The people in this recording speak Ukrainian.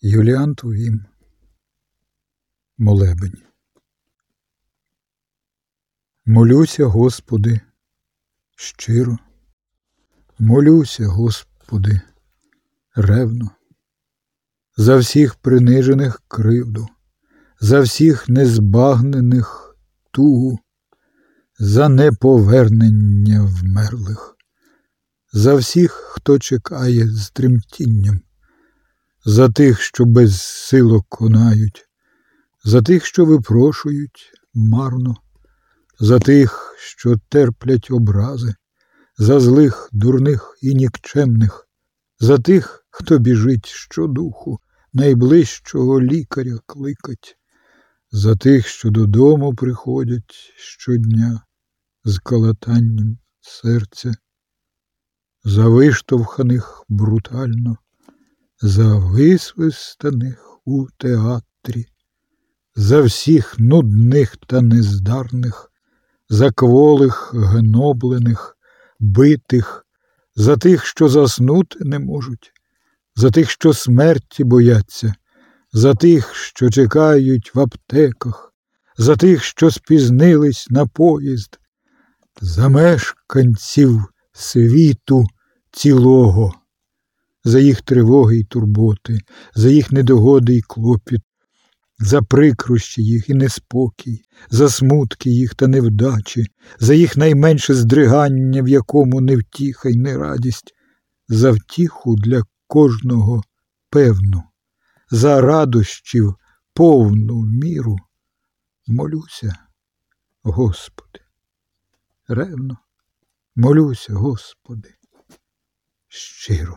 Юліан Тувім Молебень. Молюся, Господи, щиро, молюся, Господи, ревно, за всіх принижених кривду, за всіх незбагнених тугу, за неповернення вмерлих, за всіх, хто чекає з тремтінням за тих, що без силок конають, за тих, що випрошують марно, за тих, що терплять образи, за злих, дурних і нікчемних, за тих, хто біжить щодуху, найближчого лікаря кликать, за тих, що додому приходять щодня з калатанням серця, за виштовханих брутально за висвистаних у театрі, за всіх нудних та нездарних, за кволих, гноблених, битих, за тих, що заснути не можуть, за тих, що смерті бояться, за тих, що чекають в аптеках, за тих, що спізнились на поїзд, за мешканців світу цілого за їх тривоги й турботи, за їх недогоди й клопіт, за прикрощі їх і неспокій, за смутки їх та невдачі, за їх найменше здригання, в якому не втіха й не радість, за втіху для кожного певну, за радощів повну міру. Молюся, Господи, ревно, молюся, Господи, щиро.